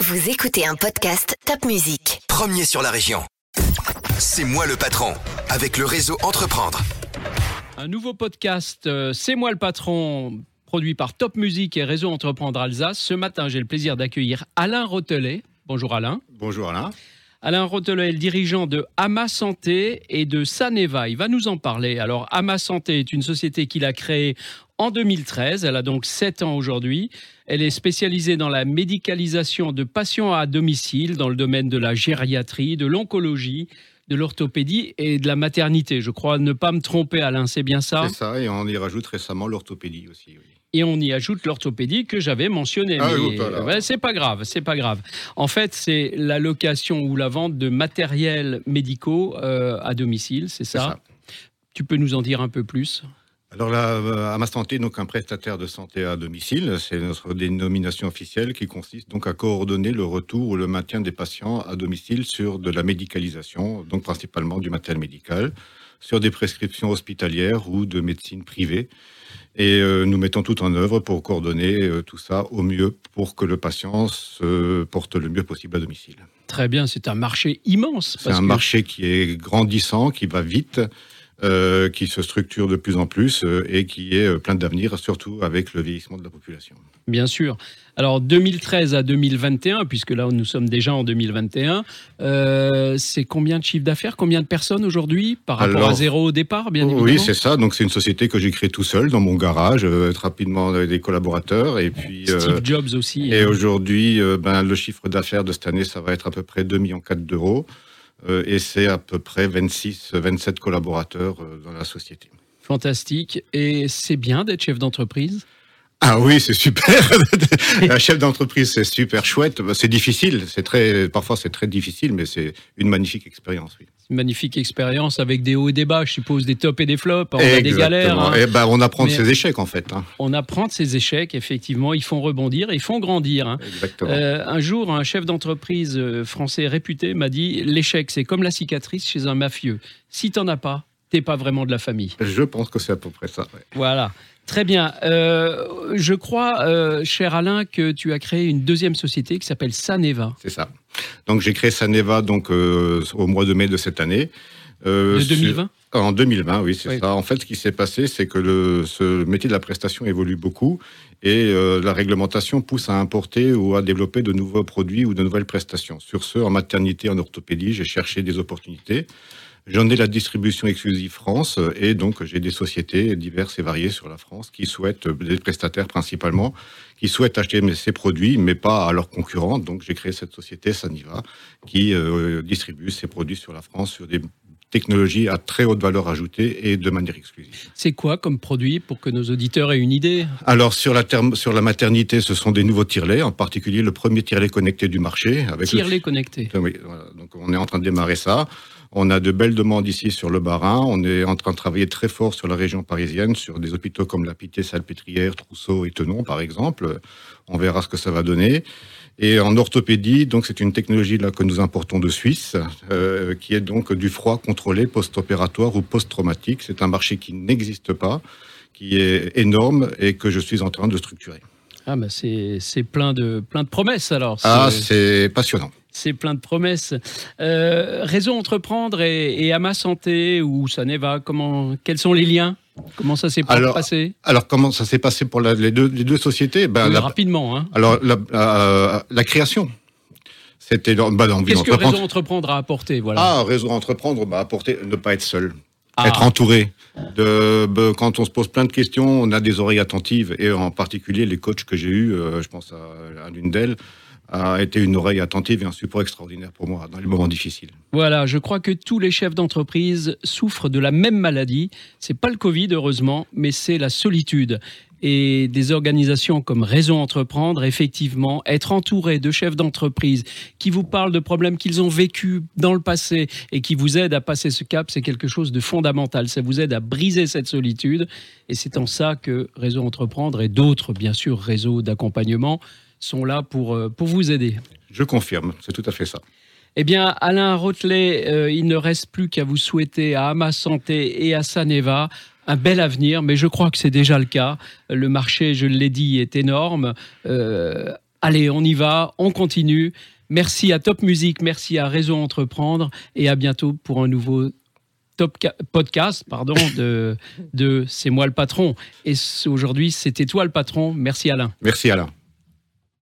Vous écoutez un podcast Top Music. Premier sur la région. C'est moi le patron, avec le réseau Entreprendre. Un nouveau podcast, euh, C'est moi le patron, produit par Top Music et Réseau Entreprendre Alsace. Ce matin, j'ai le plaisir d'accueillir Alain Rotelet. Bonjour Alain. Bonjour Alain. Alain Rotelet est le dirigeant de Ama Santé et de Saneva. Il va nous en parler. Alors, Ama Santé est une société qu'il a créée en 2013. Elle a donc 7 ans aujourd'hui. Elle est spécialisée dans la médicalisation de patients à domicile dans le domaine de la gériatrie, de l'oncologie, de l'orthopédie et de la maternité. Je crois ne pas me tromper, Alain, c'est bien ça? C'est ça, et on y rajoute récemment l'orthopédie aussi. Oui. Et on y ajoute l'orthopédie que j'avais mentionné. Ah, voilà. ouais, c'est pas grave, c'est pas grave. En fait, c'est la location ou la vente de matériels médicaux euh, à domicile, c'est C'est ça, ça. Tu peux nous en dire un peu plus? Alors là, à ma santé, donc un prestataire de santé à domicile, c'est notre dénomination officielle qui consiste donc à coordonner le retour ou le maintien des patients à domicile sur de la médicalisation, donc principalement du matériel médical, sur des prescriptions hospitalières ou de médecine privée. Et euh, nous mettons tout en œuvre pour coordonner euh, tout ça au mieux pour que le patient se porte le mieux possible à domicile. Très bien, c'est un marché immense. C'est un que- marché qui est grandissant, qui va vite, euh, qui se structure de plus en plus euh, et qui est euh, plein d'avenir, surtout avec le vieillissement de la population. Bien sûr. Alors 2013 à 2021, puisque là nous sommes déjà en 2021, euh, c'est combien de chiffre d'affaires, combien de personnes aujourd'hui par rapport à Alors- zéro au départ, bien évidemment? oui, c'est ça. Donc c'est une société que j'ai créée tout seul dans mon garage, rapidement avec des collaborateurs. Et puis Steve Jobs aussi. et hein. aujourd'hui, ben, le chiffre d'affaires de cette année, ça va être à peu près 2,4 millions d'euros. Euh, et c'est à peu près 26, 27 collaborateurs euh, dans la société. Fantastique. Et c'est bien d'être chef d'entreprise? Ah oui, c'est super. Un chef d'entreprise, c'est super chouette. C'est difficile, c'est très, parfois c'est très difficile, mais c'est une magnifique expérience. Oui. Une magnifique expérience avec des hauts et des bas, je suppose, des tops et des flops. On a des galères. Hein. Eh ben, on apprend de ses échecs en fait. hein. On apprend de ces échecs, effectivement. Ils font rebondir, ils font grandir. hein. Exactement. Euh, un jour, un chef d'entreprise euh, français réputé m'a dit L'échec, c'est comme la cicatrice chez un mafieux. Si t'en as pas, t'es pas vraiment de la famille. Je pense que c'est à peu près ça. ouais. Voilà. Très bien. Euh, je crois, euh, cher Alain, que tu as créé une deuxième société qui s'appelle Saneva. C'est ça. Donc j'ai créé Saneva donc euh, au mois de mai de cette année. De sur- 2020 En 2020, oui, c'est Oui. ça. En fait, ce qui s'est passé, c'est que le, ce métier de la prestation évolue beaucoup et euh, la réglementation pousse à importer ou à développer de nouveaux produits ou de nouvelles prestations. Sur ce, en maternité, en orthopédie, j'ai cherché des opportunités. J'en ai la distribution exclusive France et donc j'ai des sociétés diverses et variées sur la France qui souhaitent, euh, des prestataires principalement, qui souhaitent acheter ces produits, mais pas à leurs concurrents. Donc j'ai créé cette société Saniva qui euh, distribue ces produits sur la France sur des technologies à très haute valeur ajoutée et de manière exclusive. C'est quoi comme produit pour que nos auditeurs aient une idée? Alors sur la, terme- sur la maternité, ce sont des nouveaux tirelets, en particulier le premier tirelet connecté du marché. Avec le- Tire-les connectés. Oui, voilà. donc on est en train de démarrer ça. On a de belles demandes ici sur le Bas-Rhin. On est en train de travailler très fort sur la région parisienne, sur des hôpitaux comme la Pitié-Salpêtrière, Trousseau et Tenon, par exemple. On verra ce que ça va donner. Et en orthopédie, donc c'est une technologie là que nous importons de Suisse, euh, qui est donc du froid contrôlé post-opératoire ou post-traumatique. C'est un marché qui n'existe pas, qui est énorme et que je suis en train de structurer. Ah, bah c'est plein de, plein de promesses alors. Ah, c'est passionnant. C'est plein de promesses. Euh, Réseau Entreprendre et, et Ama Santé ou Saneva, comment, quels sont les liens? Comment ça s'est passé? Alors comment ça s'est passé pour la- les, deux, les deux sociétés? Ben, Oui, la- Rapidement. Hein. Alors, la, la- la création, c'était dans- bah, Qu'est-ce que. Réseau Entreprendre a apporté voilà? Ah, réseau entreprendre, bah, apporter, ne pas être seul, Ah, être entouré. De, bah, quand on se pose plein de questions, on a des oreilles attentives, et en particulier les coachs que j'ai eus, euh, je pense à, à l'une d'elles, a été une oreille attentive et un support extraordinaire pour moi dans les moments difficiles. Voilà, je crois que tous les chefs d'entreprise souffrent de la même maladie. C'est pas le Covid, heureusement, mais c'est la solitude. Et des organisations comme Réseau Entreprendre, effectivement, être entouré de chefs d'entreprise qui vous parlent de problèmes qu'ils ont vécus dans le passé et qui vous aident à passer ce cap, c'est quelque chose de fondamental. Ça vous aide à briser cette solitude. Et c'est en ça que Réseau Entreprendre et d'autres, bien sûr, réseaux d'accompagnement sont là pour, euh, pour vous aider. Je confirme, c'est tout à fait ça. Eh bien, Alain Rotelet, euh, il ne reste plus qu'à vous souhaiter à Ama Santé et à Saneva un bel avenir, mais je crois que c'est déjà le cas. Le marché, je l'ai dit, est énorme. Euh, Allez, on y va, on continue. Merci à Top Music, merci à Réseau Entreprendre et à bientôt pour un nouveau top podcast pardon, de, de C'est moi le patron. Et aujourd'hui, c'était toi le patron. Merci Alain. Merci Alain.